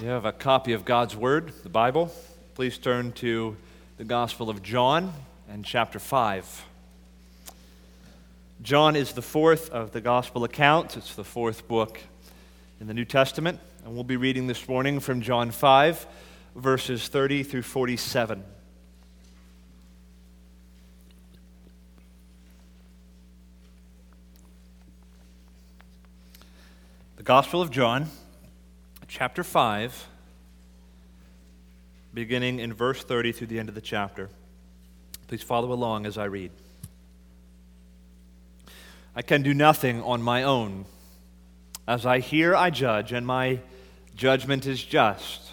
You have a copy of God's Word, the Bible. Please turn to the Gospel of John and chapter 5. John is the fourth of the Gospel accounts, it's the fourth book in the New Testament, and we'll be reading this morning from John 5, verses 30 through 47. The Gospel of John chapter 5, beginning in verse 30 through the end of the chapter. Please follow along as I read. I can do nothing on my own. As I hear, I judge, and my judgment is just,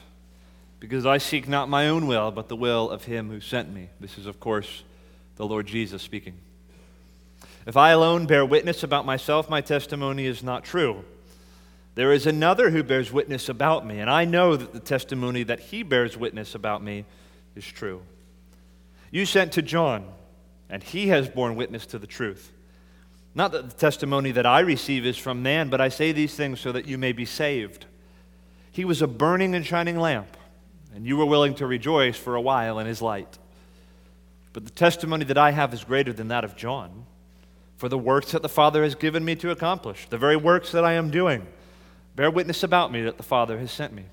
because I seek not my own will, but the will of him who sent me. This is, of course, the Lord Jesus speaking. If I alone bear witness about myself, my testimony is not true. There is another who bears witness about me, and I know that the testimony that he bears witness about me is true. You sent to John, and he has borne witness to the truth. Not that the testimony that I receive is from man, but I say these things so that you may be saved. He was a burning and shining lamp, and you were willing to rejoice for a while in his light. But the testimony that I have is greater than that of John, for the works that the Father has given me to accomplish, the very works that I am doing Bear witness about me that the Father has sent me.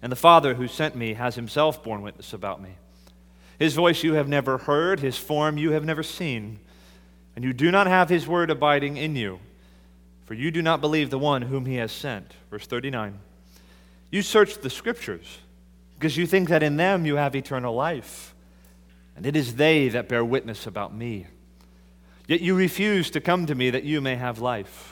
And the Father who sent me has himself borne witness about me. His voice you have never heard, his form you have never seen, and you do not have his word abiding in you, for you do not believe the one whom he has sent. Verse 39. You search the scriptures, because you think that in them you have eternal life, and it is they that bear witness about me. Yet you refuse to come to me that you may have life.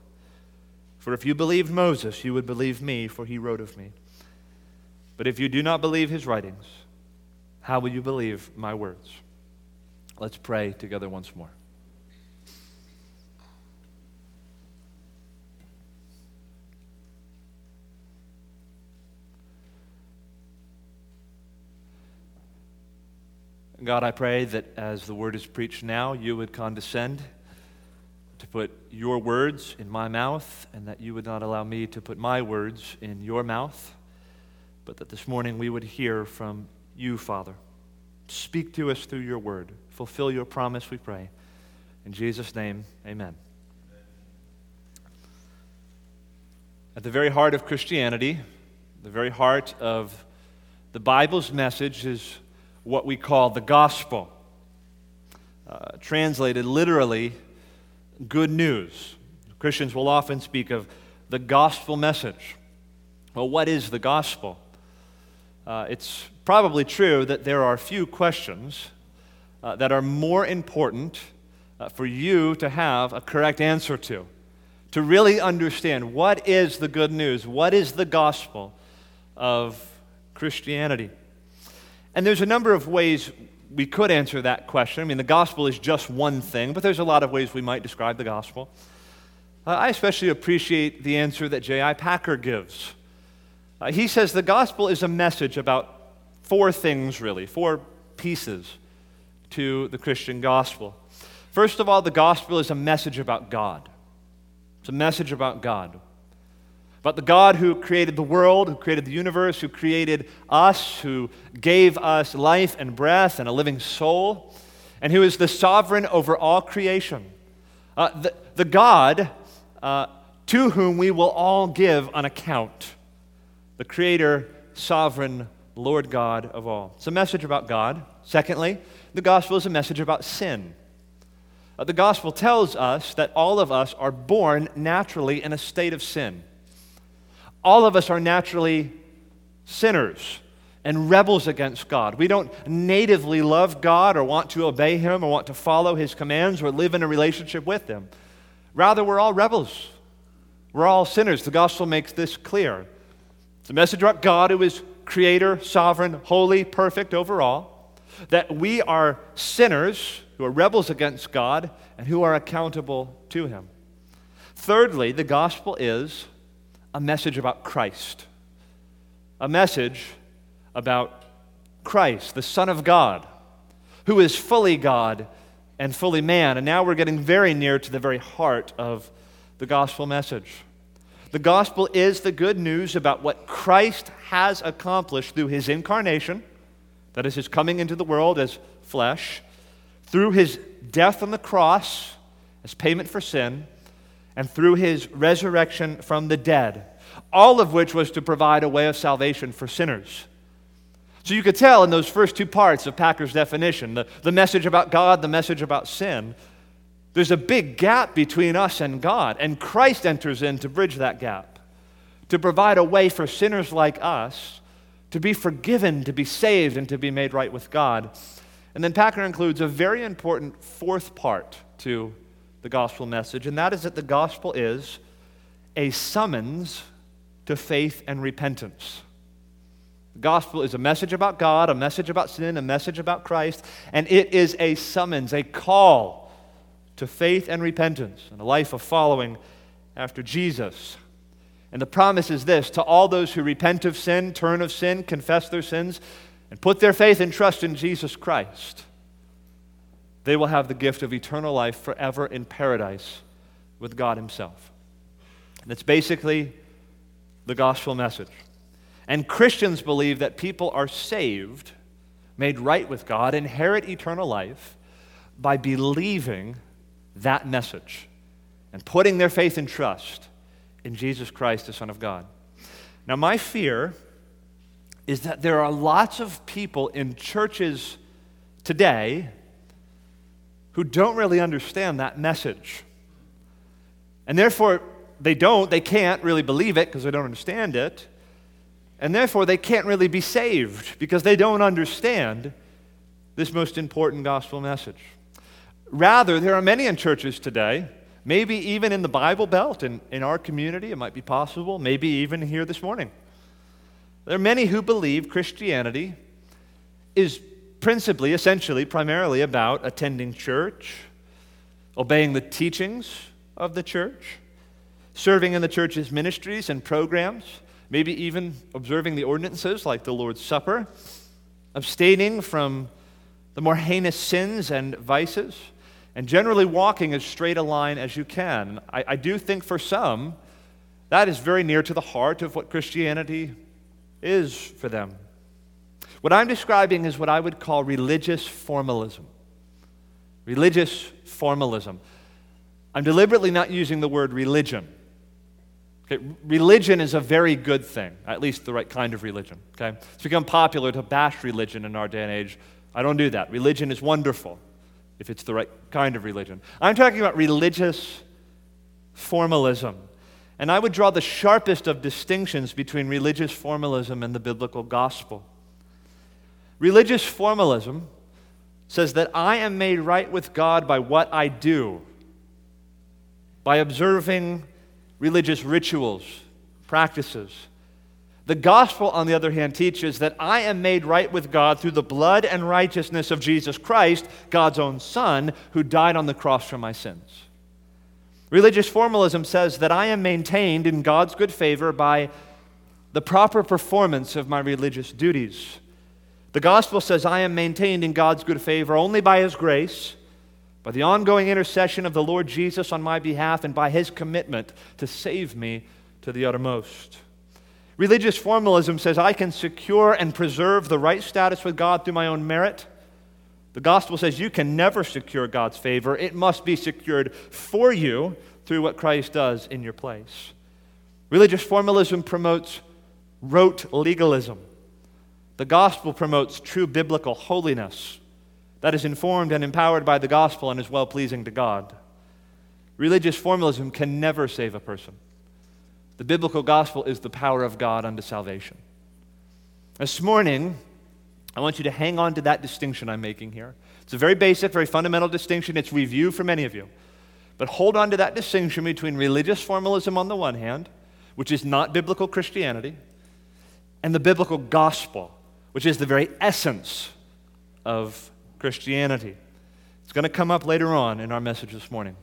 For if you believed Moses, you would believe me, for he wrote of me. But if you do not believe his writings, how will you believe my words? Let's pray together once more. God, I pray that as the word is preached now, you would condescend to put your words in my mouth, and that you would not allow me to put my words in your mouth, but that this morning we would hear from you, Father. Speak to us through your word. Fulfill your promise, we pray. In Jesus' name, amen. At the very heart of Christianity, the very heart of the Bible's message is what we call the gospel. Uh, translated literally, good news. Christians will often speak of the gospel message. Well, what is the gospel? Uh, it's probably true that there are few questions uh, that are more important uh, for you to have a correct answer to. To really understand what is the good news, what is the gospel of Christianity. And there's a number of ways we could answer that question. I mean, the gospel is just one thing, but there's a lot of ways we might describe the gospel. Uh, I especially appreciate the answer that J.I. Packer gives. Uh, he says the gospel is a message about four things, really, four pieces to the Christian gospel. First of all, the gospel is a message about God. It's a message about God. But the God who created the world, who created the universe, who created us, who gave us life and breath and a living soul, and who is the sovereign over all creation. Uh, the, the God uh, to whom we will all give an account. The Creator, sovereign, Lord God of all. It's a message about God. Secondly, the gospel is a message about sin. Uh, the gospel tells us that all of us are born naturally in a state of sin. All of us are naturally sinners and rebels against God. We don't natively love God or want to obey Him or want to follow His commands or live in a relationship with Him. Rather, we're all rebels. We're all sinners. The gospel makes this clear. It's a message about God who is creator, sovereign, holy, perfect overall, that we are sinners who are rebels against God and who are accountable to Him. Thirdly, the gospel is a message about Christ, a message about Christ, the Son of God, who is fully God and fully man. And now we're getting very near to the very heart of the gospel message. The gospel is the good news about what Christ has accomplished through his incarnation, that is, his coming into the world as flesh, through his death on the cross as payment for sin, and through his resurrection from the dead, all of which was to provide a way of salvation for sinners. So you could tell in those first two parts of Packer's definition the, the message about God, the message about sin there's a big gap between us and God, and Christ enters in to bridge that gap, to provide a way for sinners like us to be forgiven, to be saved, and to be made right with God. And then Packer includes a very important fourth part to the gospel message, and that is that the gospel is a summons to faith and repentance. The gospel is a message about God, a message about sin, a message about Christ, and it is a summons, a call to faith and repentance and a life of following after Jesus. And the promise is this to all those who repent of sin, turn of sin, confess their sins, and put their faith and trust in Jesus Christ, they will have the gift of eternal life forever in paradise with God Himself. And it's basically the gospel message. And Christians believe that people are saved, made right with God, inherit eternal life by believing that message and putting their faith and trust in Jesus Christ, the Son of God. Now, my fear is that there are lots of people in churches today who don't really understand that message. And therefore, they don't, they can't really believe it because they don't understand it. And therefore, they can't really be saved because they don't understand this most important gospel message. Rather, there are many in churches today, maybe even in the Bible Belt, in, in our community, it might be possible, maybe even here this morning. There are many who believe Christianity is principally, essentially, primarily about attending church, obeying the teachings of the church, serving in the church's ministries and programs, maybe even observing the ordinances like the Lord's Supper, abstaining from the more heinous sins and vices and generally walking as straight a line as you can. I, I, do think for some, that is very near to the heart of what Christianity is for them. What I'm describing is what I would call religious formalism. Religious formalism. I'm deliberately not using the word religion. Okay, religion is a very good thing, at least the right kind of religion. Okay? It's become popular to bash religion in our day and age. I don't do that. Religion is wonderful if it's the right kind of religion. I'm talking about religious formalism. And I would draw the sharpest of distinctions between religious formalism and the biblical gospel. Religious formalism says that I am made right with God by what I do, by observing religious rituals, practices. The gospel, on the other hand, teaches that I am made right with God through the blood and righteousness of Jesus Christ, God's own Son, who died on the cross for my sins. Religious formalism says that I am maintained in God's good favor by the proper performance of my religious duties. The gospel says I am maintained in God's good favor only by His grace, by the ongoing intercession of the Lord Jesus on my behalf, and by His commitment to save me to the uttermost. Religious formalism says I can secure and preserve the right status with God through my own merit. The gospel says you can never secure God's favor, it must be secured for you through what Christ does in your place. Religious formalism promotes rote legalism. The gospel promotes true biblical holiness that is informed and empowered by the gospel and is well pleasing to God. Religious formalism can never save a person. The biblical gospel is the power of God unto salvation. This morning, I want you to hang on to that distinction I'm making here. It's a very basic, very fundamental distinction. It's review for many of you. But hold on to that distinction between religious formalism on the one hand, which is not biblical Christianity, and the biblical gospel, which is the very essence of Christianity. It's going to come up later on in our message this morning.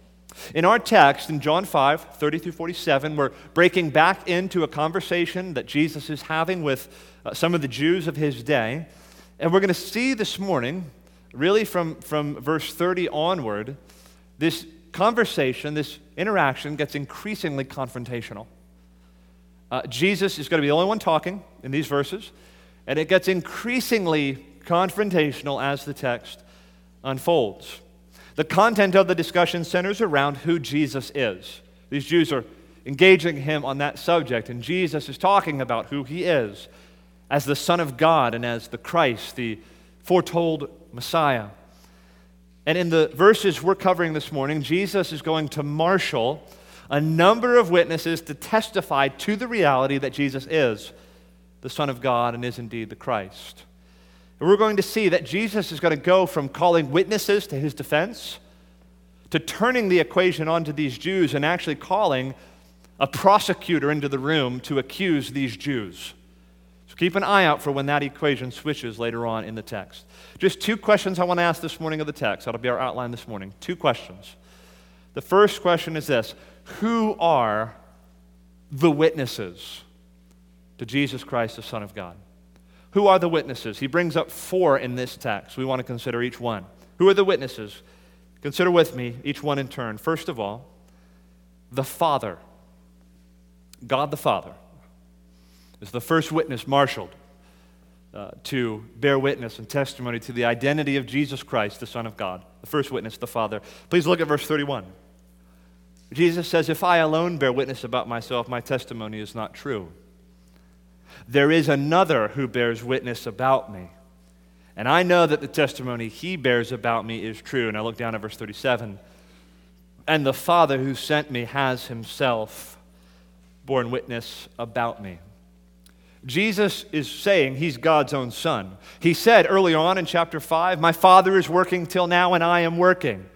In our text, in John 5, 30 through 47, we're breaking back into a conversation that Jesus is having with uh, some of the Jews of his day. And we're going to see this morning, really from, from verse 30 onward, this conversation, this interaction gets increasingly confrontational. Uh, Jesus is going to be the only one talking in these verses, and it gets increasingly confrontational as the text unfolds. The content of the discussion centers around who Jesus is. These Jews are engaging him on that subject, and Jesus is talking about who he is as the Son of God and as the Christ, the foretold Messiah. And in the verses we're covering this morning, Jesus is going to marshal a number of witnesses to testify to the reality that Jesus is the Son of God and is indeed the Christ. And we're going to see that Jesus is going to go from calling witnesses to his defense to turning the equation onto these Jews and actually calling a prosecutor into the room to accuse these Jews. So keep an eye out for when that equation switches later on in the text. Just two questions I want to ask this morning of the text. That'll be our outline this morning. Two questions. The first question is this Who are the witnesses to Jesus Christ, the Son of God? Who are the witnesses? He brings up four in this text. We want to consider each one. Who are the witnesses? Consider with me each one in turn. First of all, the Father. God the Father is the first witness marshaled uh, to bear witness and testimony to the identity of Jesus Christ, the Son of God. The first witness, the Father. Please look at verse 31. Jesus says, If I alone bear witness about myself, my testimony is not true. There is another who bears witness about me. And I know that the testimony he bears about me is true. And I look down at verse 37. And the Father who sent me has himself borne witness about me. Jesus is saying he's God's own son. He said early on in chapter 5, My Father is working till now, and I am working.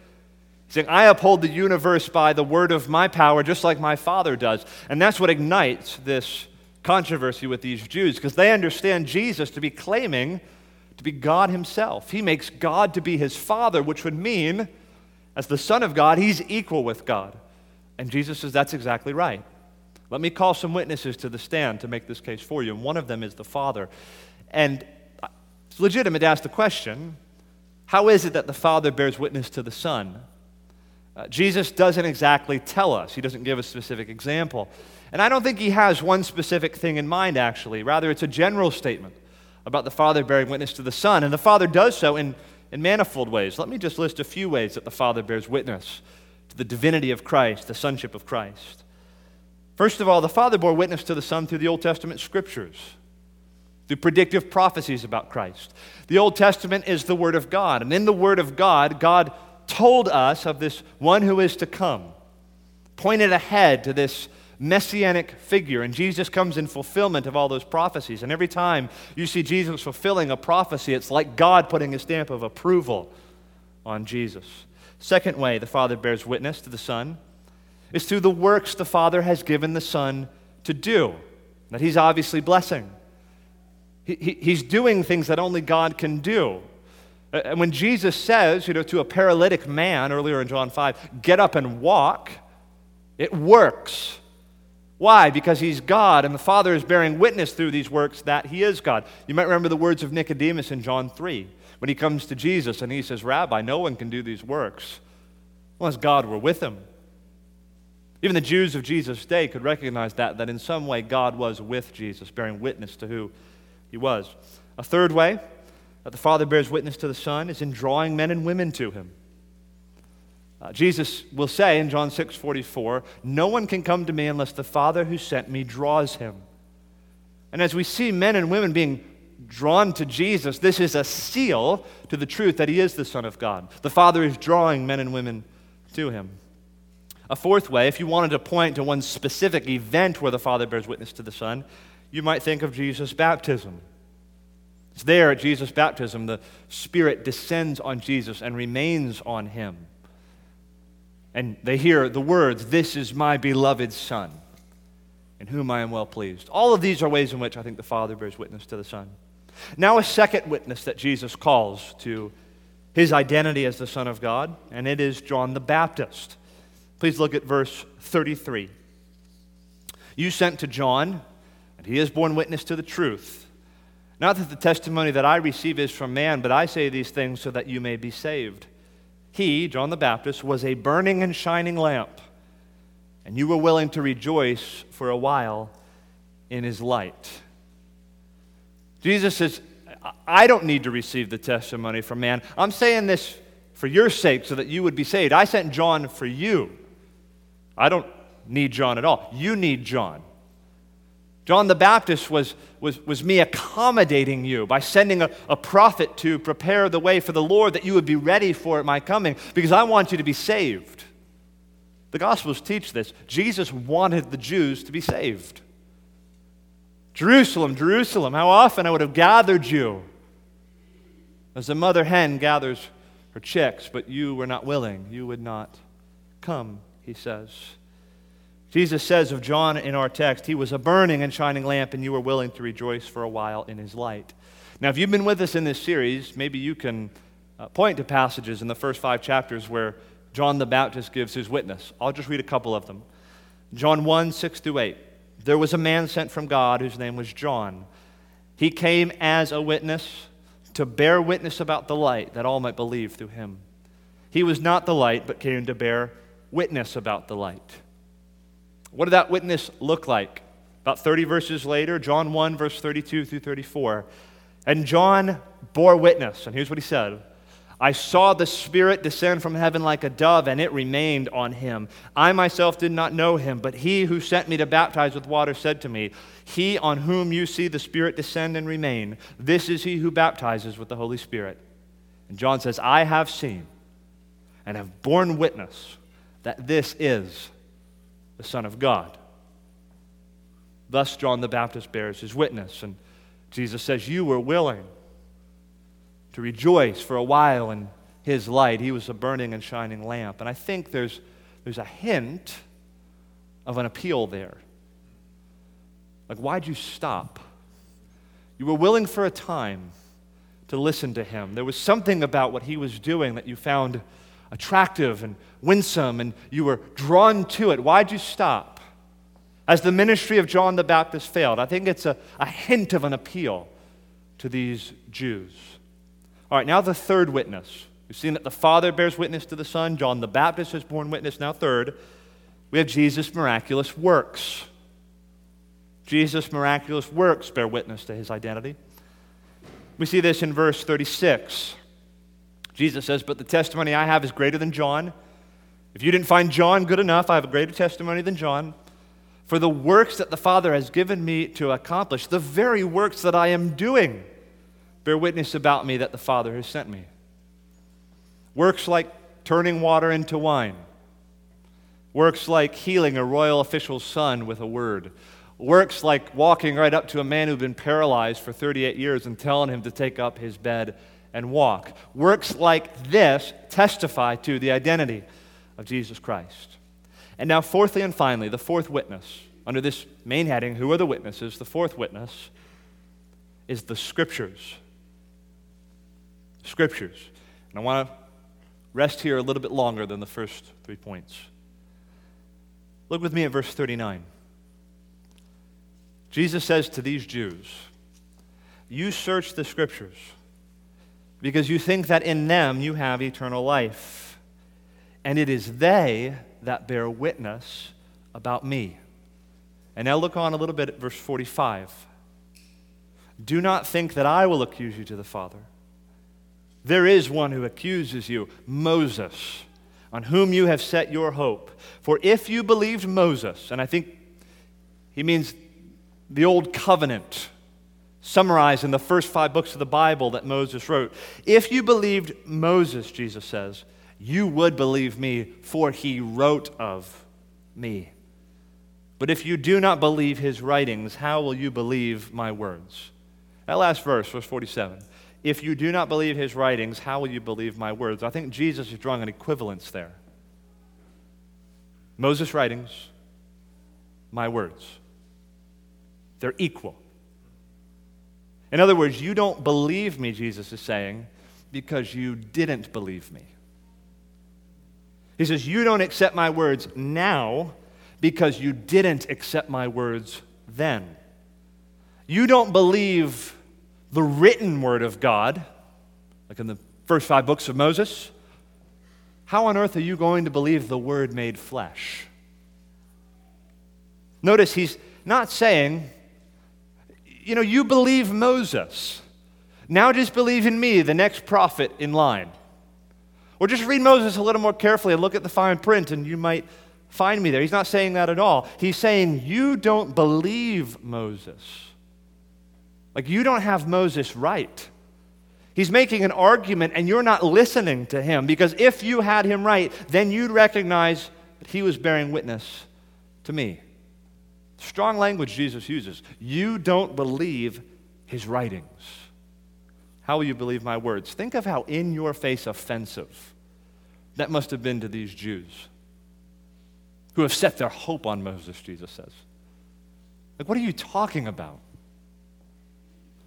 He's saying, I uphold the universe by the word of my power, just like my Father does. And that's what ignites this controversy with these Jews, because they understand Jesus to be claiming to be God himself. He makes God to be his Father, which would mean, as the Son of God, he's equal with God. And Jesus says, That's exactly right. Let me call some witnesses to the stand to make this case for you. And one of them is the Father. And it's legitimate to ask the question how is it that the Father bears witness to the Son? Uh, Jesus doesn't exactly tell us, he doesn't give a specific example. And I don't think he has one specific thing in mind, actually. Rather, it's a general statement about the Father bearing witness to the Son. And the Father does so in, in manifold ways. Let me just list a few ways that the Father bears witness to the divinity of Christ, the sonship of Christ. First of all, the Father bore witness to the Son through the Old Testament scriptures, through predictive prophecies about Christ. The Old Testament is the Word of God, and in the Word of God, God told us of this one who is to come, pointed ahead to this messianic figure, and Jesus comes in fulfillment of all those prophecies. And every time you see Jesus fulfilling a prophecy, it's like God putting a stamp of approval on Jesus. Second way the Father bears witness to the Son is through the works the Father has given the Son to do, that He's obviously blessing. He, he, he's doing things that only God can do. And when Jesus says, you know, to a paralytic man earlier in John 5, get up and walk, it works. Why? Because he's God, and the Father is bearing witness through these works that he is God. You might remember the words of Nicodemus in John 3 when he comes to Jesus and he says, Rabbi, no one can do these works unless God were with him. Even the Jews of Jesus' day could recognize that, that in some way God was with Jesus, bearing witness to who he was. A third way that the Father bears witness to the Son is in drawing men and women to him. Uh, Jesus will say in John 6 44, No one can come to me unless the Father who sent me draws him. And as we see men and women being drawn to Jesus, this is a seal to the truth that he is the Son of God. The Father is drawing men and women to him. A fourth way, if you wanted to point to one specific event where the Father bears witness to the Son, you might think of Jesus' baptism. It's there at Jesus' baptism, the Spirit descends on Jesus and remains on him. And they hear the words, This is my beloved Son, in whom I am well pleased. All of these are ways in which I think the Father bears witness to the Son. Now, a second witness that Jesus calls to his identity as the Son of God, and it is John the Baptist. Please look at verse 33. You sent to John, and he has borne witness to the truth. Not that the testimony that I receive is from man, but I say these things so that you may be saved. He, John the Baptist, was a burning and shining lamp, and you were willing to rejoice for a while in his light. Jesus says, I don't need to receive the testimony from man. I'm saying this for your sake so that you would be saved. I sent John for you. I don't need John at all. You need John. John the Baptist was, was, was me accommodating you by sending a, a prophet to prepare the way for the Lord that you would be ready for my coming because I want you to be saved. The Gospels teach this. Jesus wanted the Jews to be saved. Jerusalem, Jerusalem, how often I would have gathered you as a mother hen gathers her chicks, but you were not willing. You would not come, he says. Jesus says of John in our text, he was a burning and shining lamp, and you were willing to rejoice for a while in his light. Now, if you've been with us in this series, maybe you can uh, point to passages in the first five chapters where John the Baptist gives his witness. I'll just read a couple of them. John 1 6 through 8. There was a man sent from God whose name was John. He came as a witness to bear witness about the light that all might believe through him. He was not the light, but came to bear witness about the light. What did that witness look like? About 30 verses later, John 1, verse 32 through 34. And John bore witness, and here's what he said I saw the Spirit descend from heaven like a dove, and it remained on him. I myself did not know him, but he who sent me to baptize with water said to me, He on whom you see the Spirit descend and remain, this is he who baptizes with the Holy Spirit. And John says, I have seen and have borne witness that this is the Son of God. Thus, John the Baptist bears his witness, and Jesus says, You were willing to rejoice for a while in his light. He was a burning and shining lamp. And I think there's, there's a hint of an appeal there. Like, why'd you stop? You were willing for a time to listen to him. There was something about what he was doing that you found attractive and winsome, and you were drawn to it. Why'd you stop? As the ministry of John the Baptist failed, I think it's a, a hint of an appeal to these Jews. All right, now the third witness. We've seen that the Father bears witness to the Son. John the Baptist has borne witness. Now, third, we have Jesus' miraculous works. Jesus' miraculous works bear witness to his identity. We see this in verse 36. Jesus says, But the testimony I have is greater than John. If you didn't find John good enough, I have a greater testimony than John. For the works that the Father has given me to accomplish, the very works that I am doing, bear witness about me that the Father has sent me. Works like turning water into wine, works like healing a royal official's son with a word, works like walking right up to a man who'd been paralyzed for 38 years and telling him to take up his bed and walk. Works like this testify to the identity of Jesus Christ. And now, fourthly and finally, the fourth witness, under this main heading, who are the witnesses? The fourth witness is the Scriptures. Scriptures. And I want to rest here a little bit longer than the first three points. Look with me at verse 39. Jesus says to these Jews, You search the Scriptures because you think that in them you have eternal life. And it is they that bear witness about me. And now look on a little bit at verse 45. Do not think that I will accuse you to the Father. There is one who accuses you, Moses, on whom you have set your hope. For if you believed Moses, and I think he means the old covenant, summarized in the first five books of the Bible that Moses wrote, if you believed Moses, Jesus says, you would believe me, for he wrote of me. But if you do not believe his writings, how will you believe my words? That last verse, verse 47. If you do not believe his writings, how will you believe my words? I think Jesus is drawing an equivalence there. Moses' writings, my words. they're equal. In other words, you don't believe me, Jesus is saying, because you didn't believe me. He says, You don't accept my words now because you didn't accept my words then. You don't believe the written word of God, like in the first five books of Moses. How on earth are you going to believe the word made flesh? Notice he's not saying, you know, you believe Moses. Now just believe in me, the next prophet in line. Or just read Moses a little more carefully and look at the fine print, and you might find me there. He's not saying that at all. He's saying, You don't believe Moses. Like, you don't have Moses right. He's making an argument, and you're not listening to him because if you had him right, then you'd recognize that he was bearing witness to me. Strong language Jesus uses. You don't believe his writings. How will you believe my words? Think of how in your face offensive that must have been to these Jews who have set their hope on Moses, Jesus says. Like, what are you talking about?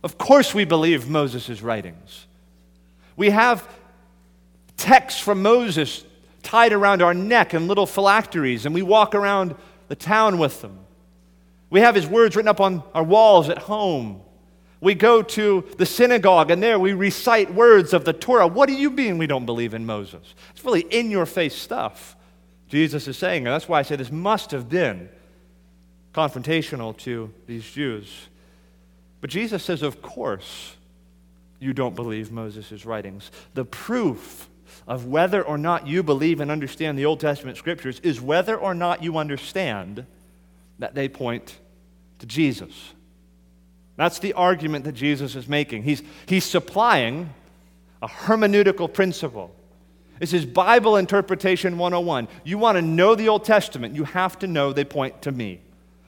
Of course, we believe Moses' writings. We have texts from Moses tied around our neck in little phylacteries, and we walk around the town with them. We have his words written up on our walls at home. We go to the synagogue and there we recite words of the Torah. What do you mean we don't believe in Moses? It's really in your face stuff. Jesus is saying, and that's why I say this must have been confrontational to these Jews. But Jesus says, Of course, you don't believe Moses' writings. The proof of whether or not you believe and understand the Old Testament scriptures is whether or not you understand that they point to Jesus. That's the argument that Jesus is making. He's, he's supplying a hermeneutical principle. This is Bible Interpretation 101. You want to know the Old Testament, you have to know they point to me.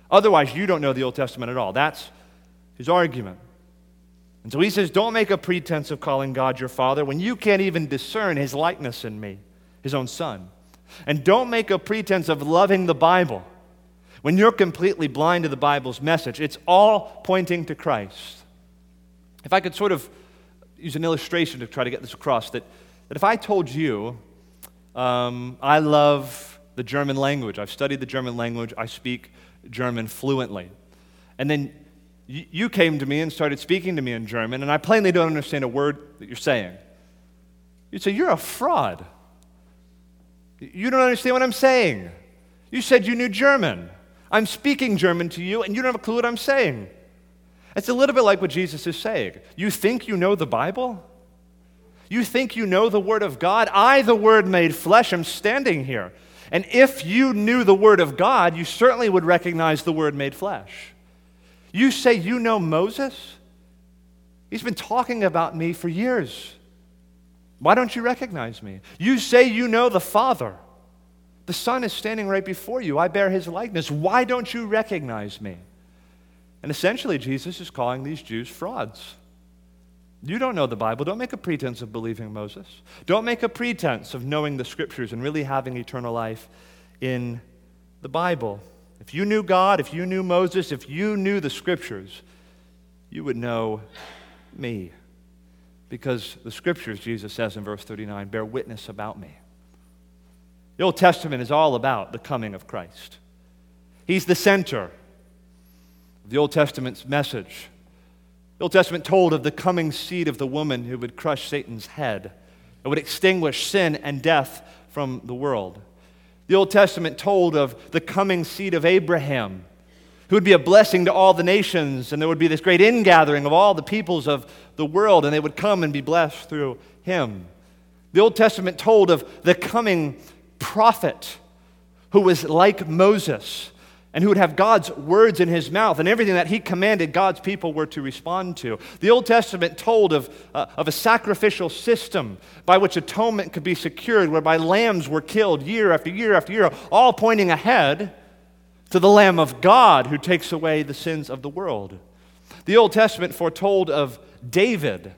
Otherwise, you don't know the Old Testament at all. That's his argument. And so he says, Don't make a pretense of calling God your Father when you can't even discern his likeness in me, his own Son. And don't make a pretense of loving the Bible when you're completely blind to the Bible's message, it's all pointing to Christ. If I could sort of use an illustration to try to get this across, that, that if I told you, um, I love the German language, I've studied the German language, I speak German fluently, and then you, you came to me and started speaking to me in German, and I plainly don't understand a word that you're saying, you'd say, You're a fraud. You don't understand what I'm saying. You said you knew German. I'm speaking German to you, and you don't have a clue what I'm saying. It's a little bit like what Jesus is saying. You think you know the Bible? You think you know the Word of God? I, the Word made flesh, am standing here. And if you knew the Word of God, you certainly would recognize the Word made flesh. You say you know Moses? He's been talking about me for years. Why don't you recognize me? You say you know the Father. The Son is standing right before you. I bear his likeness. Why don't you recognize me? And essentially, Jesus is calling these Jews frauds. You don't know the Bible. Don't make a pretense of believing Moses. Don't make a pretense of knowing the scriptures and really having eternal life in the Bible. If you knew God, if you knew Moses, if you knew the scriptures, you would know me. Because the scriptures, Jesus says in verse 39, bear witness about me. The Old Testament is all about the coming of Christ. He's the center of the Old Testament's message. The Old Testament told of the coming seed of the woman who would crush Satan's head and would extinguish sin and death from the world. The Old Testament told of the coming seed of Abraham who would be a blessing to all the nations, and there would be this great ingathering of all the peoples of the world, and they would come and be blessed through him. The Old Testament told of the coming prophet who was like Moses and who would have God's words in his mouth, and everything that he commanded God's people were to respond to. The Old Testament told of, uh, of a sacrificial system by which atonement could be secured, whereby lambs were killed year after year after year, all pointing ahead to the Lamb of God who takes away the sins of the world. The Old Testament foretold of David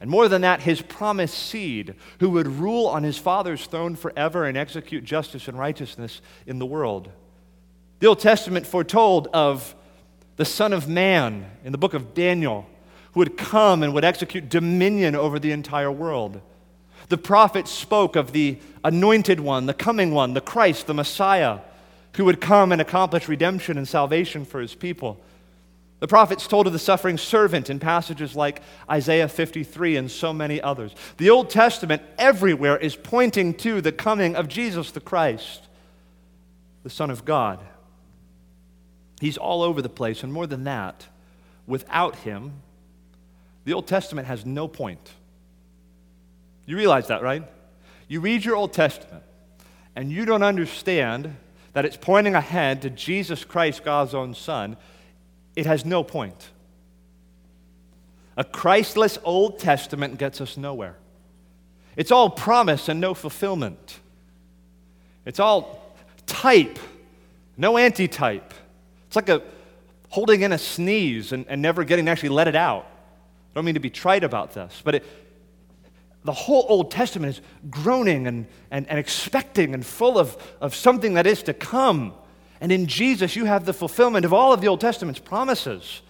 and more than that, his promised seed, who would rule on his father's throne forever and execute justice and righteousness in the world. The Old Testament foretold of the Son of Man in the book of Daniel, who would come and would execute dominion over the entire world. The prophets spoke of the anointed one, the coming one, the Christ, the Messiah, who would come and accomplish redemption and salvation for his people. The prophets told of the suffering servant in passages like Isaiah 53 and so many others. The Old Testament everywhere is pointing to the coming of Jesus the Christ, the Son of God. He's all over the place, and more than that, without him, the Old Testament has no point. You realize that, right? You read your Old Testament, and you don't understand that it's pointing ahead to Jesus Christ, God's own Son it has no point. A Christless Old Testament gets us nowhere. It's all promise and no fulfillment. It's all type, no antitype. It's like a holding in a sneeze and, and never getting to actually let it out. I don't mean to be trite about this, but it, the whole Old Testament is groaning and, and, and expecting and full of, of something that is to come. And in Jesus, you have the fulfillment of all of the Old Testament's promises.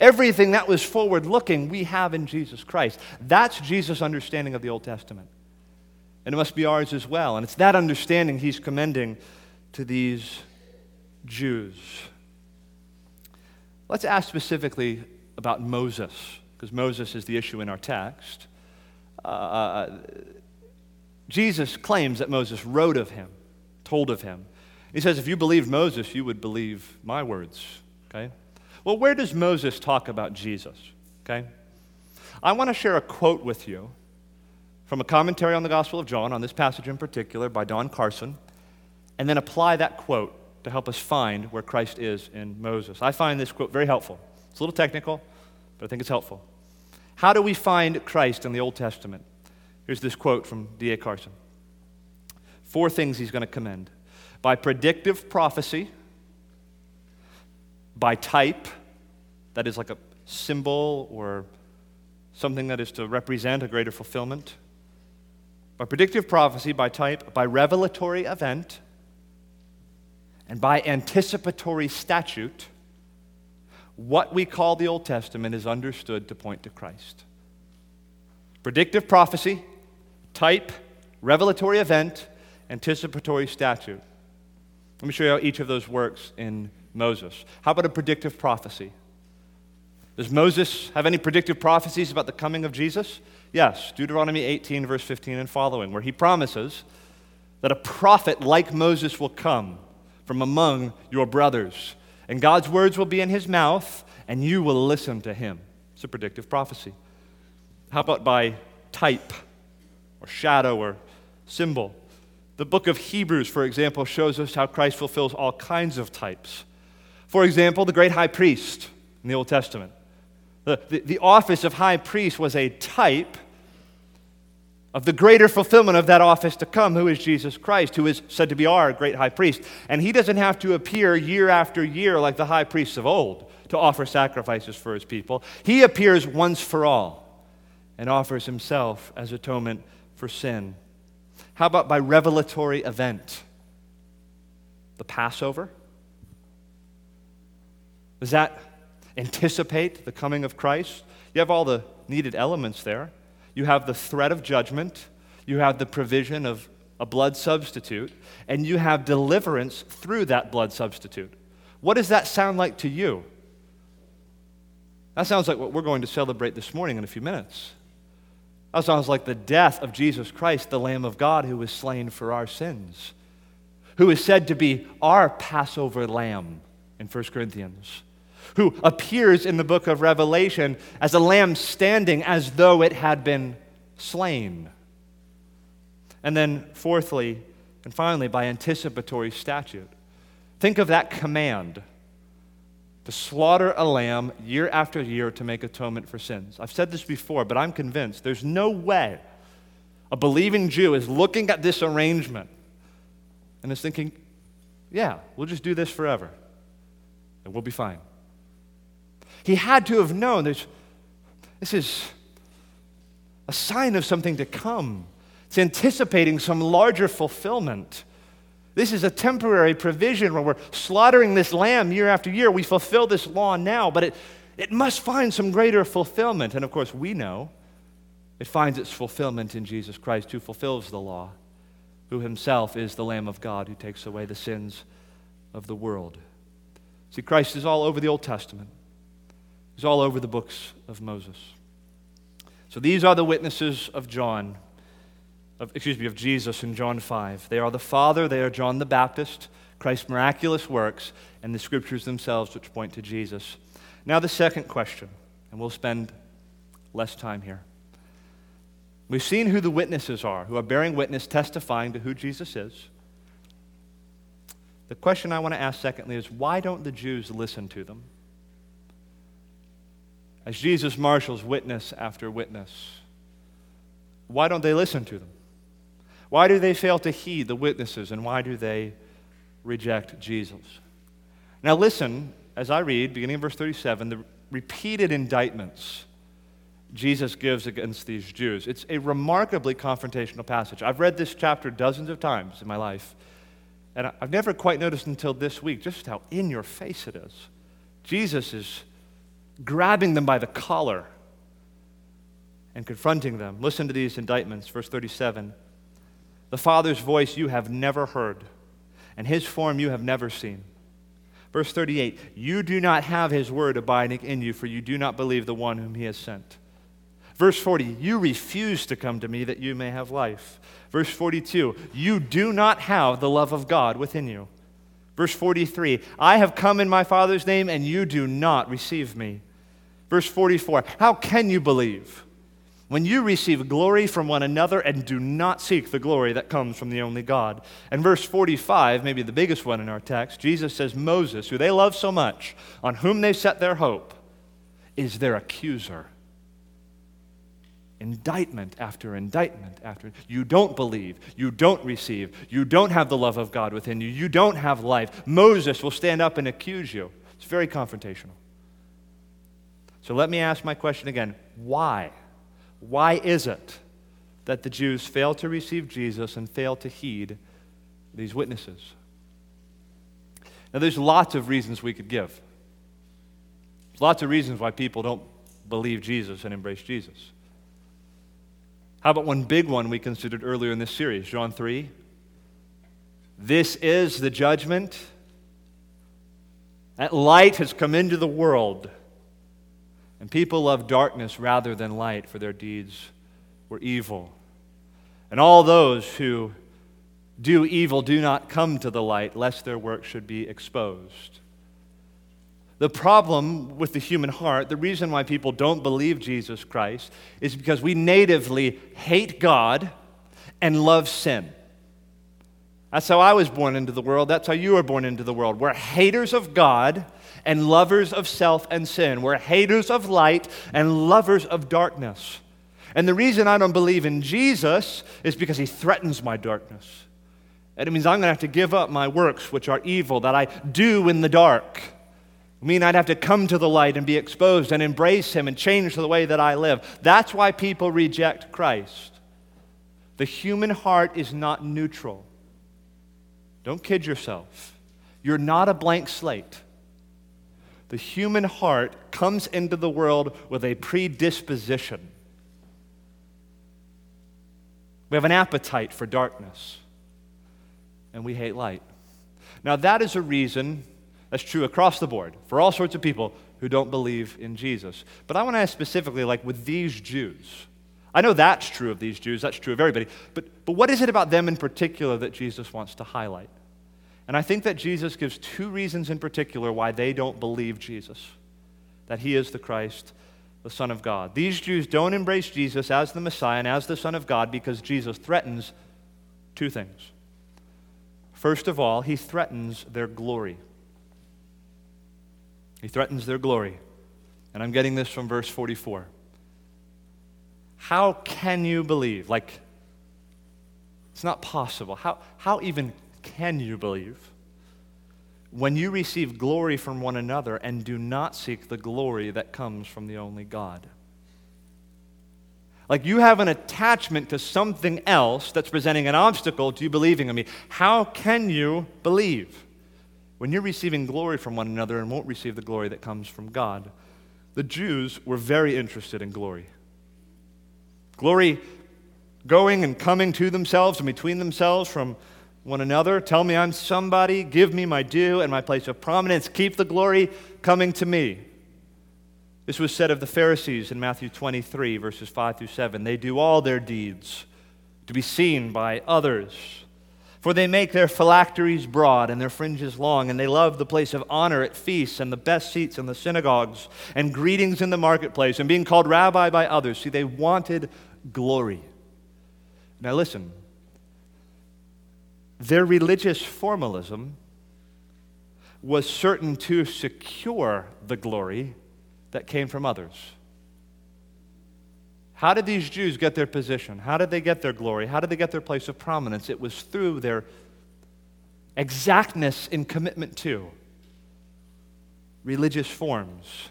Everything that was forward looking, we have in Jesus Christ. That's Jesus' understanding of the Old Testament. And it must be ours as well. And it's that understanding he's commending to these Jews. Let's ask specifically about Moses, because Moses is the issue in our text. Uh, uh Jesus claims that Moses wrote of him, told of him. He says, if you believed Moses, you would believe my words. Okay? Well, where does Moses talk about Jesus? Okay? I want to share a quote with you from a commentary on the Gospel of John, on this passage in particular, by Don Carson, and then apply that quote to help us find where Christ is in Moses. I find this quote very helpful. It's a little technical, but I think it's helpful. How do we find Christ in the Old Testament? Here's this quote from D.A. Carson Four things he's going to commend by predictive prophecy, by type, that is like a symbol or something that is to represent a greater fulfillment, by predictive prophecy, by type, by revelatory event, and by anticipatory statute, what we call the Old Testament is understood to point to Christ. Predictive prophecy, type, revelatory event, anticipatory statute. Let me show you how each of those works in Moses. How about a predictive prophecy? Does Moses have any predictive prophecies about the coming of Jesus? Yes, Deuteronomy 18, verse 15 and following, where he promises that a prophet like Moses will come from among your brothers, and God's words will be in his mouth, and you will listen to him. It's a predictive prophecy. How about by type or shadow or symbol? The book of Hebrews, for example, shows us how Christ fulfills all kinds of types. For example, the great high priest in the Old Testament. The, the, the, office of high priest was a type of the greater fulfillment of that office to come, who is Jesus Christ, who is said to be our great high priest. And he doesn't have to appear year after year like the high priests of old to offer sacrifices for his people. He appears once for all and offers himself as atonement for sin. How about by revelatory event? The Passover? Does that anticipate the coming of Christ? You have all the needed elements there. You have the threat of judgment, you have the provision of a blood substitute, and you have deliverance through that blood substitute. What does that sound like to you? That sounds like what we're going to celebrate this morning in a few minutes. That sounds like the death of Jesus Christ, the Lamb of God who was slain for our sins, who is said to be our Passover lamb in 1 Corinthians, who appears in the book of Revelation as a lamb standing as though it had been slain. And then, fourthly and finally, by anticipatory statute. Think of that command to slaughter a lamb year after year to make atonement for sins. I've said this before, but I'm convinced there's no way a believing Jew is looking at this arrangement and is thinking, yeah, we'll just do this forever and we'll be fine. He had to have known this, this is a sign of something to come. It's anticipating some larger fulfillment. This is a temporary provision where we're slaughtering this lamb year after year. We fulfill this law now, but it, it must find some greater fulfillment. And of course, we know it finds its fulfillment in Jesus Christ, who fulfills the law, who himself is the Lamb of God who takes away the sins of the world. See, Christ is all over the Old Testament, he's all over the books of Moses. So these are the witnesses of John of, excuse me, of Jesus in John 5. They are the Father, they are John the Baptist, Christ's miraculous works, and the scriptures themselves which point to Jesus. Now, the second question, and we'll spend less time here. We've seen who the witnesses are, who are bearing witness, testifying to who Jesus is. The question I want to ask, secondly, is why don't the Jews listen to them? As Jesus marshals witness after witness, why don't they listen to them? Why do they fail to heed the witnesses and why do they reject Jesus? Now, listen as I read, beginning in verse 37, the repeated indictments Jesus gives against these Jews. It's a remarkably confrontational passage. I've read this chapter dozens of times in my life, and I've never quite noticed until this week just how in your face it is. Jesus is grabbing them by the collar and confronting them. Listen to these indictments, verse 37. The Father's voice you have never heard, and his form you have never seen. Verse 38 You do not have his word abiding in you, for you do not believe the one whom he has sent. Verse 40 You refuse to come to me that you may have life. Verse 42 You do not have the love of God within you. Verse 43 I have come in my Father's name, and you do not receive me. Verse 44 How can you believe? When you receive glory from one another and do not seek the glory that comes from the only God. And verse 45, maybe the biggest one in our text, Jesus says, Moses, who they love so much, on whom they set their hope, is their accuser. Indictment after indictment after. You don't believe. You don't receive. You don't have the love of God within you. You don't have life. Moses will stand up and accuse you. It's very confrontational. So let me ask my question again why? Why is it that the Jews fail to receive Jesus and fail to heed these witnesses? Now, there's lots of reasons we could give. There's lots of reasons why people don't believe Jesus and embrace Jesus. How about one big one we considered earlier in this series, John 3? This is the judgment. That light has come into the world and people love darkness rather than light, for their deeds were evil. And all those who do evil do not come to the light, lest their work should be exposed. The problem with the human heart, the reason why people don't believe Jesus Christ, is because we natively hate God and love sin. That's how I was born into the world. That's how you were born into the world. We're haters of God and lovers of self and sin. We're haters of light and lovers of darkness. And the reason I don't believe in Jesus is because he threatens my darkness. And it means I'm going to have to give up my works, which are evil, that I do in the dark. I mean, I'd have to come to the light and be exposed and embrace him and change the way that I live. That's why people reject Christ. The human heart is not neutral. Don't kid yourself. You're not a blank slate the human heart comes into the world with a predisposition. We have an appetite for darkness, and we hate light. Now, that is a reason that's true across the board for all sorts of people who don't believe in Jesus. But I want to ask specifically, like with these Jews. I know that's true of these Jews, that's true of everybody. But, but what is it about them in particular that Jesus wants to highlight? And I think that Jesus gives two reasons in particular why they don't believe Jesus that he is the Christ, the Son of God. These Jews don't embrace Jesus as the Messiah and as the Son of God because Jesus threatens two things. First of all, he threatens their glory. He threatens their glory. And I'm getting this from verse 44. How can you believe? Like, it's not possible. How, how even can you believe? When you receive glory from one another and do not seek the glory that comes from the only God. Like you have an attachment to something else that's presenting an obstacle to you believing in me. How can you believe when you're receiving glory from one another and won't receive the glory that comes from God? The Jews were very interested in glory. Glory going and coming to themselves and between themselves from one another. Tell me I'm somebody. Give me my due and my place of prominence. Keep the glory coming to me. This was said of the Pharisees in Matthew 23, verses 5 through 7. They do all their deeds to be seen by others. For they make their phylacteries broad and their fringes long, and they love the place of honor at feasts and the best seats in the synagogues and greetings in the marketplace and being called rabbi by others. See, they wanted glory. Now, listen, their religious formalism was certain to secure the glory that came from others. How did these Jews get their position? How did they get their glory? How did they get their place of prominence? It was through their exactness in commitment to religious forms,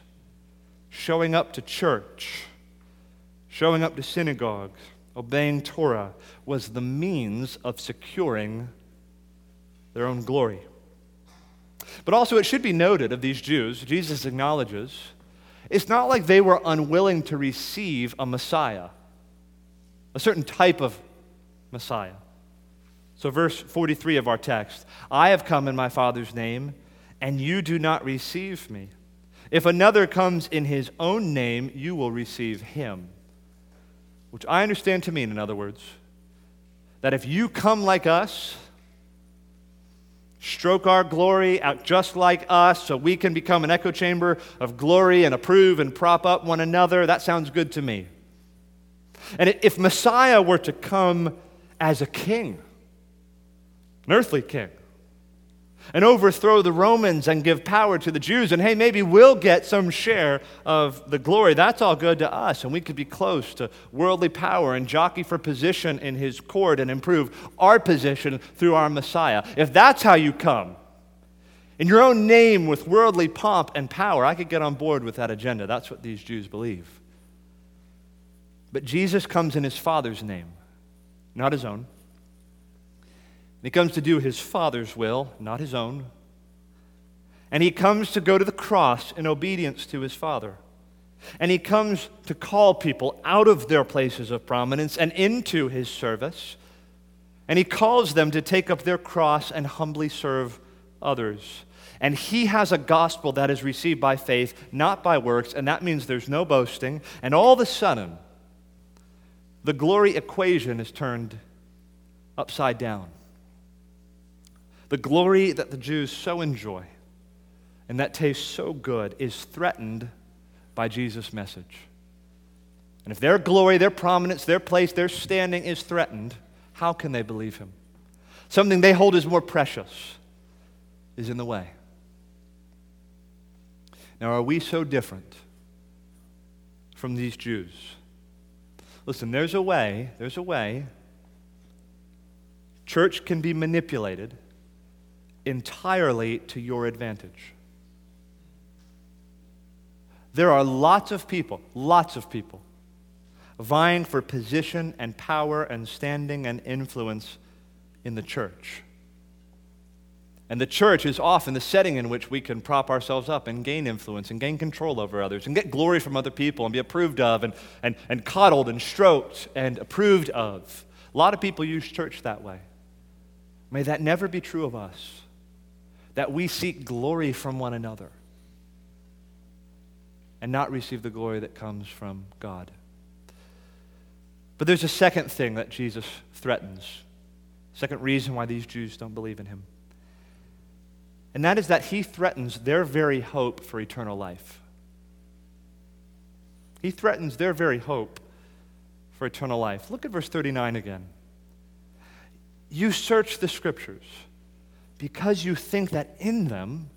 showing up to church, showing up to synagogues, obeying Torah was the means of securing their own glory. But also, it should be noted of these Jews, Jesus acknowledges, it's not like they were unwilling to receive a Messiah, a certain type of Messiah. So, verse 43 of our text I have come in my Father's name, and you do not receive me. If another comes in his own name, you will receive him. Which I understand to mean, in other words, that if you come like us, stroke our glory out just like us so we can become an echo chamber of glory and approve and prop up one another. That sounds good to me. And if Messiah were to come as a king, an earthly king, and overthrow the Romans and give power to the Jews. And hey, maybe we'll get some share of the glory. That's all good to us. And we could be close to worldly power and jockey for position in his court and improve our position through our Messiah. If that's how you come, in your own name with worldly pomp and power, I could get on board with that agenda. That's what these Jews believe. But Jesus comes in his Father's name, not his own. He comes to do his Father's will, not his own. And he comes to go to the cross in obedience to his Father. And he comes to call people out of their places of prominence and into his service. And he calls them to take up their cross and humbly serve others. And he has a gospel that is received by faith, not by works, and that means there's no boasting. And all of a sudden, the glory equation is turned upside down. The glory that the Jews so enjoy and that tastes so good is threatened by Jesus' message. And if their glory, their prominence, their place, their standing is threatened, how can they believe him? Something they hold as more precious is in the way. Now, are we so different from these Jews? Listen, there's a way, there's a way church can be manipulated entirely to your advantage. There are lots of people, lots of people, vying for position and power and standing and influence in the church. And the church is often the setting in which we can prop ourselves up and gain influence and gain control over others and get glory from other people and be approved of and, and, and coddled and stroked and approved of. A lot of people use church that way. May that never be true of us that we seek glory from one another and not receive the glory that comes from God. But there's a second thing that Jesus threatens, second reason why these Jews don't believe in him. And that is that he threatens their very hope for eternal life. He threatens their very hope for eternal life. Look at verse 39 again. You search the scriptures because you think that in them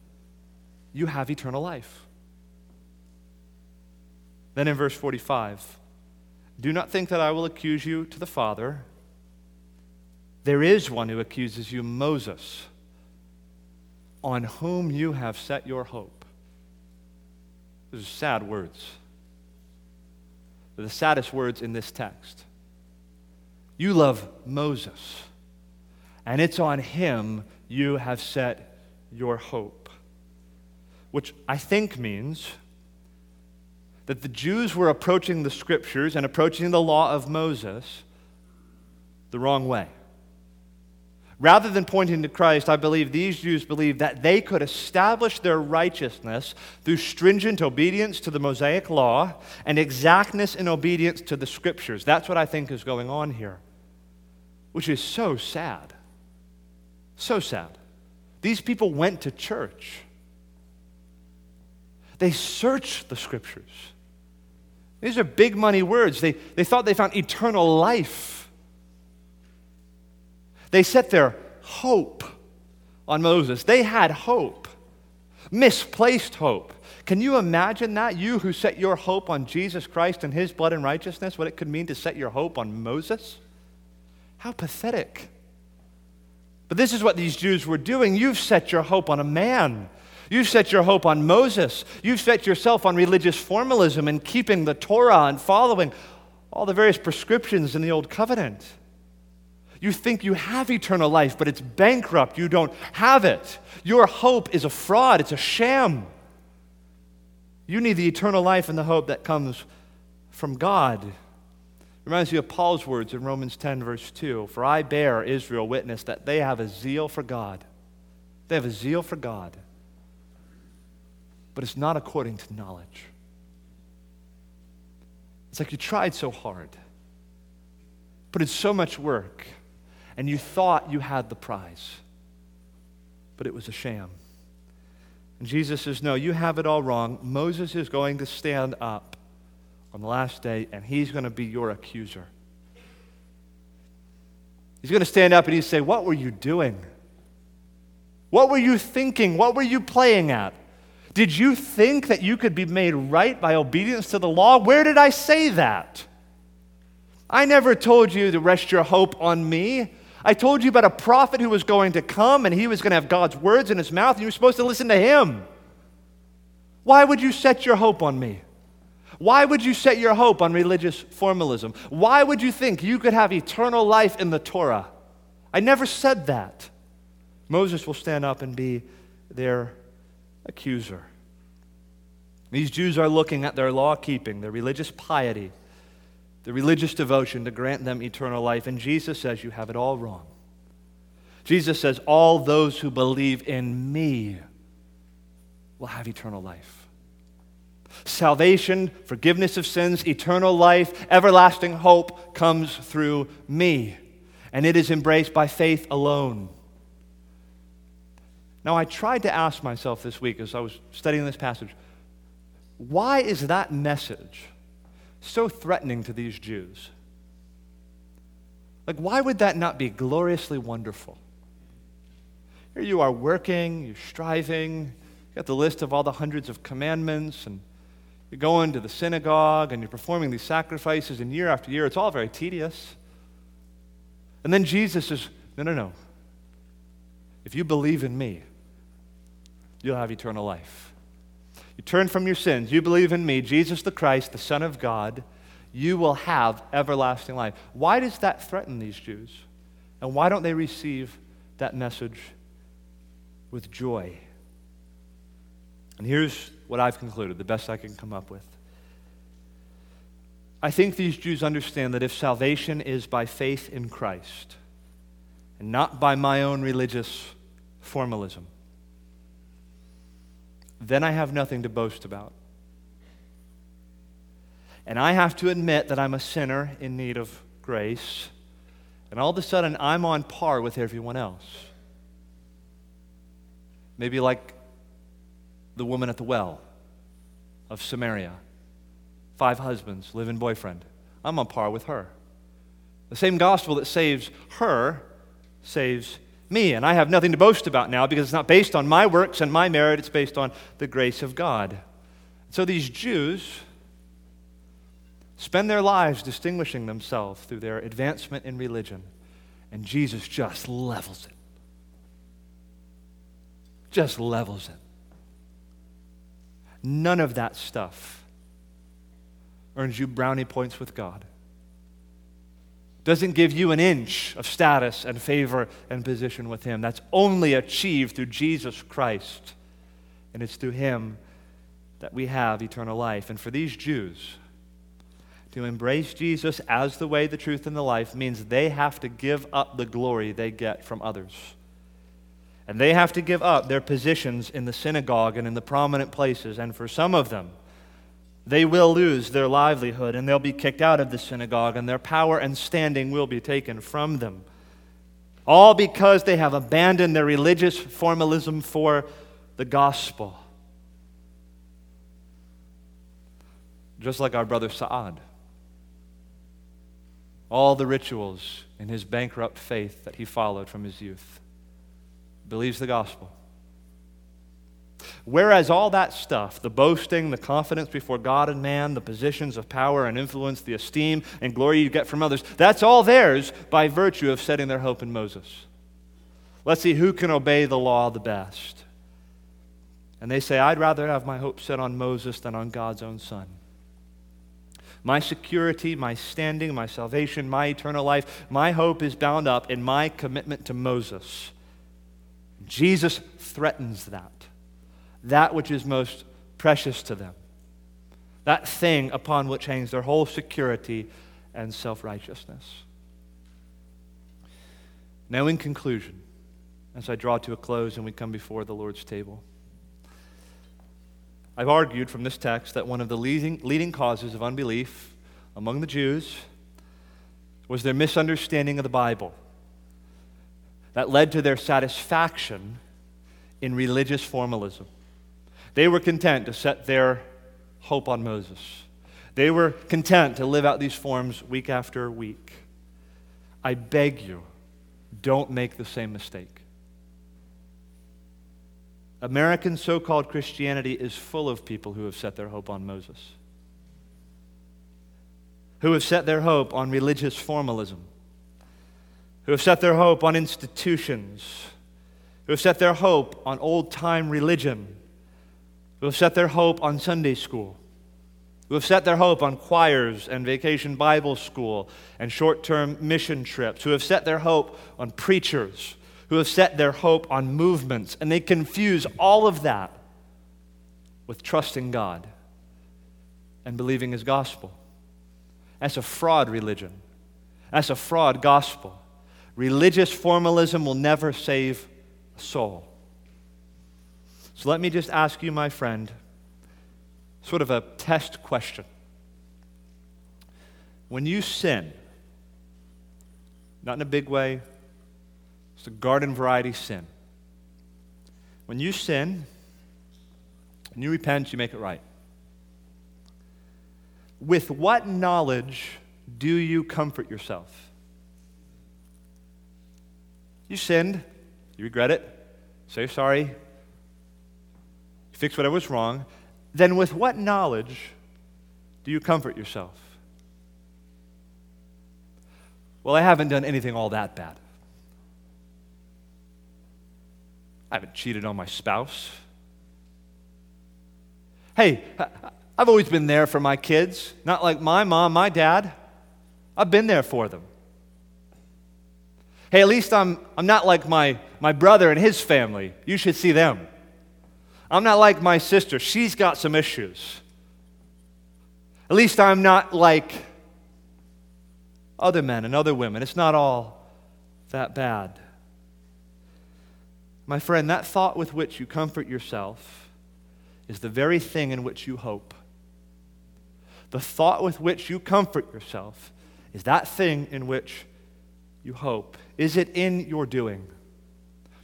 you have eternal life. Then in verse 45, do not think that I will accuse you to the Father. There is one who accuses you, Moses, on whom you have set your hope. Those are sad words. They're the saddest words in this text. You love Moses, and it's on him you have set your hope. Which I think means that the Jews were approaching the scriptures and approaching the law of Moses the wrong way. Rather than pointing to Christ, I believe these Jews believed that they could establish their righteousness through stringent obedience to the Mosaic law and exactness in obedience to the scriptures. That's what I think is going on here, which is so sad. So sad. These people went to church, they searched the scriptures. These are big money words. They, they thought they found eternal life. They set their hope on Moses. They had hope, misplaced hope. Can you imagine that? You who set your hope on Jesus Christ and his blood and righteousness, what it could mean to set your hope on Moses? How pathetic. But this is what these Jews were doing. You've set your hope on a man You've set your hope on Moses. You've set yourself on religious formalism and keeping the Torah and following all the various prescriptions in the Old Covenant. You think you have eternal life, but it's bankrupt. You don't have it. Your hope is a fraud, it's a sham. You need the eternal life and the hope that comes from God. Reminds me of Paul's words in Romans 10, verse 2 For I bear Israel witness that they have a zeal for God. They have a zeal for God but it's not according to knowledge. It's like you tried so hard, put in so much work, and you thought you had the prize, but it was a sham. And Jesus says, No, you have it all wrong. Moses is going to stand up on the last day, and he's going to be your accuser. He's going to stand up and he's say, What were you doing? What were you thinking? What were you playing at? Did you think that you could be made right by obedience to the law? Where did I say that? I never told you to rest your hope on me. I told you about a prophet who was going to come and he was going to have God's words in his mouth and you were supposed to listen to him. Why would you set your hope on me? Why would you set your hope on religious formalism? Why would you think you could have eternal life in the Torah? I never said that. Moses will stand up and be their accuser. These Jews are looking at their law keeping, their religious piety, the religious devotion to grant them eternal life. And Jesus says, You have it all wrong. Jesus says, All those who believe in me will have eternal life. Salvation, forgiveness of sins, eternal life, everlasting hope comes through me. And it is embraced by faith alone. Now, I tried to ask myself this week as I was studying this passage why is that message so threatening to these Jews? Like, why would that not be gloriously wonderful? Here you are working, you're striving, you got the list of all the hundreds of commandments, and you're going to the synagogue and you're performing these sacrifices, and year after year, it's all very tedious. And then Jesus says, No, no, no. If you believe in me, you'll have eternal life. You turn from your sins, you believe in me, Jesus the Christ, the Son of God, you will have everlasting life. Why does that threaten these Jews? And why don't they receive that message with joy? And here's what I've concluded, the best I can come up with. I think these Jews understand that if salvation is by faith in Christ and not by my own religious formalism, then I have nothing to boast about. And I have to admit that I'm a sinner in need of grace. And all of a sudden, I'm on par with everyone else. Maybe like the woman at the well of Samaria. Five husbands, live in boyfriend. I'm on par with her. The same gospel that saves her saves me, and I have nothing to boast about now because it's not based on my works and my merit, it's based on the grace of God. So these Jews spend their lives distinguishing themselves through their advancement in religion, and Jesus just levels it. Just levels it. None of that stuff earns you brownie points with God. Doesn't give you an inch of status and favor and position with Him. That's only achieved through Jesus Christ. And it's through Him that we have eternal life. And for these Jews, to embrace Jesus as the way, the truth, and the life means they have to give up the glory they get from others. And they have to give up their positions in the synagogue and in the prominent places. And for some of them, they will lose their livelihood and they'll be kicked out of the synagogue and their power and standing will be taken from them. All because they have abandoned their religious formalism for the gospel. Just like our brother Saad. All the rituals in his bankrupt faith that he followed from his youth believes the gospel. Whereas all that stuff, the boasting, the confidence before God and man, the positions of power and influence, the esteem and glory you get from others, that's all theirs by virtue of setting their hope in Moses. Let's see who can obey the law the best. And they say, I'd rather have my hope set on Moses than on God's own Son. My security, my standing, my salvation, my eternal life, my hope is bound up in my commitment to Moses. Jesus threatens that, that which is most precious to them, that thing upon which hangs their whole security and self righteousness. Now, in conclusion, as I draw to a close and we come before the Lord's table, I've argued from this text that one of the leading, leading causes of unbelief among the Jews was their misunderstanding of the Bible that led to their satisfaction in religious formalism. They were content to set their hope on Moses. They were content to live out these forms week after week. I beg you, don't make the same mistake. American so called Christianity is full of people who have set their hope on Moses, who have set their hope on religious formalism who have set their hope on institutions, who have set their hope on old time religion, who have set their hope on Sunday school, who have set their hope on choirs and vacation Bible school and short term mission trips, who have set their hope on preachers, who have set their hope on movements, and they confuse all of that with trusting God and believing His gospel. That's a fraud religion. That's a fraud gospel. Religious formalism will never save a soul. So let me just ask you, my friend, sort of a test question. When you sin, not in a big way, it's a garden variety sin. When you sin, and you repent, you make it right. With what knowledge do you comfort yourself? You sinned. You regret it. Say sorry. Fix whatever was wrong. Then, with what knowledge do you comfort yourself? Well, I haven't done anything all that bad. I haven't cheated on my spouse. Hey, I've always been there for my kids, not like my mom, my dad. I've been there for them. Hey, at least I'm, I'm not like my, my brother and his family. You should see them. I'm not like my sister. She's got some issues. At least I'm not like other men and other women. It's not all that bad. My friend, that thought with which you comfort yourself is the very thing in which you hope. The thought with which you comfort yourself is that thing in which you hope? Is it in your doing,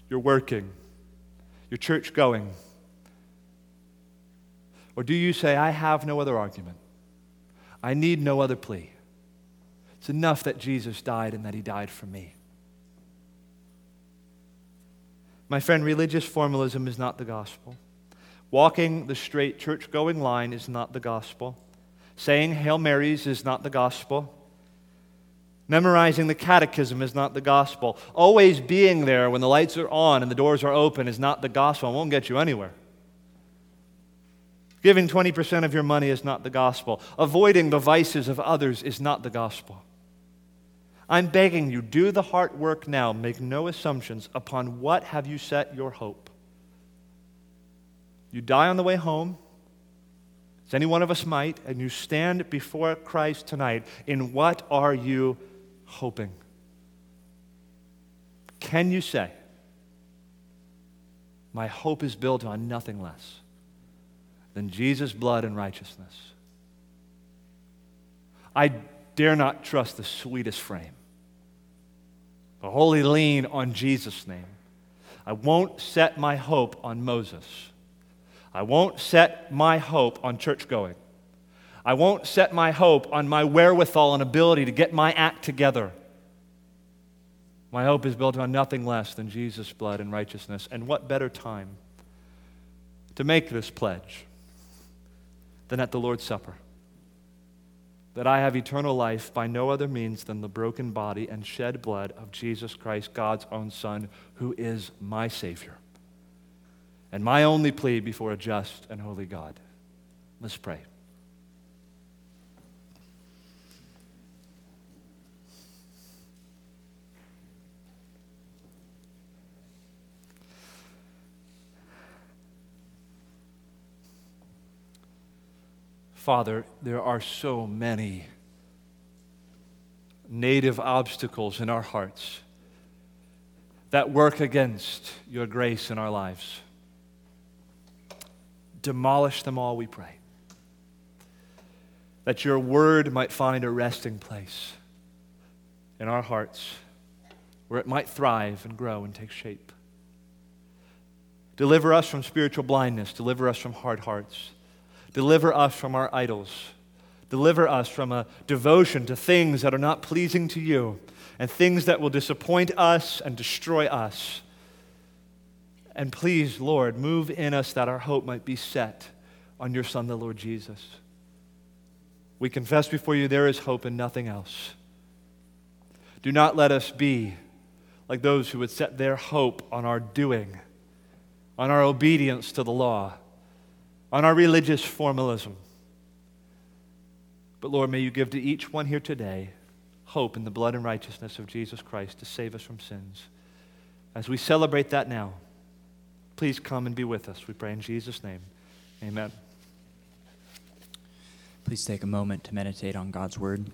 your working, your church going? Or do you say, I have no other argument? I need no other plea. It's enough that Jesus died and that he died for me. My friend, religious formalism is not the gospel. Walking the straight church going line is not the gospel. Saying Hail Marys is not the gospel. Memorizing the catechism is not the gospel. Always being there when the lights are on and the doors are open is not the gospel. It won't get you anywhere. Giving 20% of your money is not the gospel. Avoiding the vices of others is not the gospel. I'm begging you, do the heart work now. Make no assumptions. Upon what have you set your hope? You die on the way home, as any one of us might, and you stand before Christ tonight. In what are you hoping? Can you say, My hope is built on nothing less than Jesus' blood and righteousness? I dare not trust the sweetest frame, but wholly lean on Jesus' name. I won't set my hope on Moses. I won't set my hope on church going. I won't set my hope on my wherewithal and ability to get my act together. My hope is built on nothing less than Jesus' blood and righteousness. And what better time to make this pledge than at the Lord's Supper? That I have eternal life by no other means than the broken body and shed blood of Jesus Christ, God's own Son, who is my Savior and my only plea before a just and holy God. Let's pray. Father, there are so many native obstacles in our hearts that work against your grace in our lives. Demolish them all, we pray. That your word might find a resting place in our hearts where it might thrive and grow and take shape. Deliver us from spiritual blindness. Deliver us from hard hearts. Deliver us from our idols. Deliver us from a devotion to things that are not pleasing to you and things that will disappoint us and destroy us. And please, Lord, move in us that our hope might be set on your Son, the Lord Jesus. We confess before you there is hope and nothing else. Do not let us be like those who would set their hope on our doing, on our obedience to the law, on our religious formalism. But Lord, may you give to each one here today hope in the blood and righteousness of Jesus Christ to save us from sins. As we celebrate that now, Please come and be with us. We pray in Jesus' name. Amen. Please take a moment to meditate on God's word.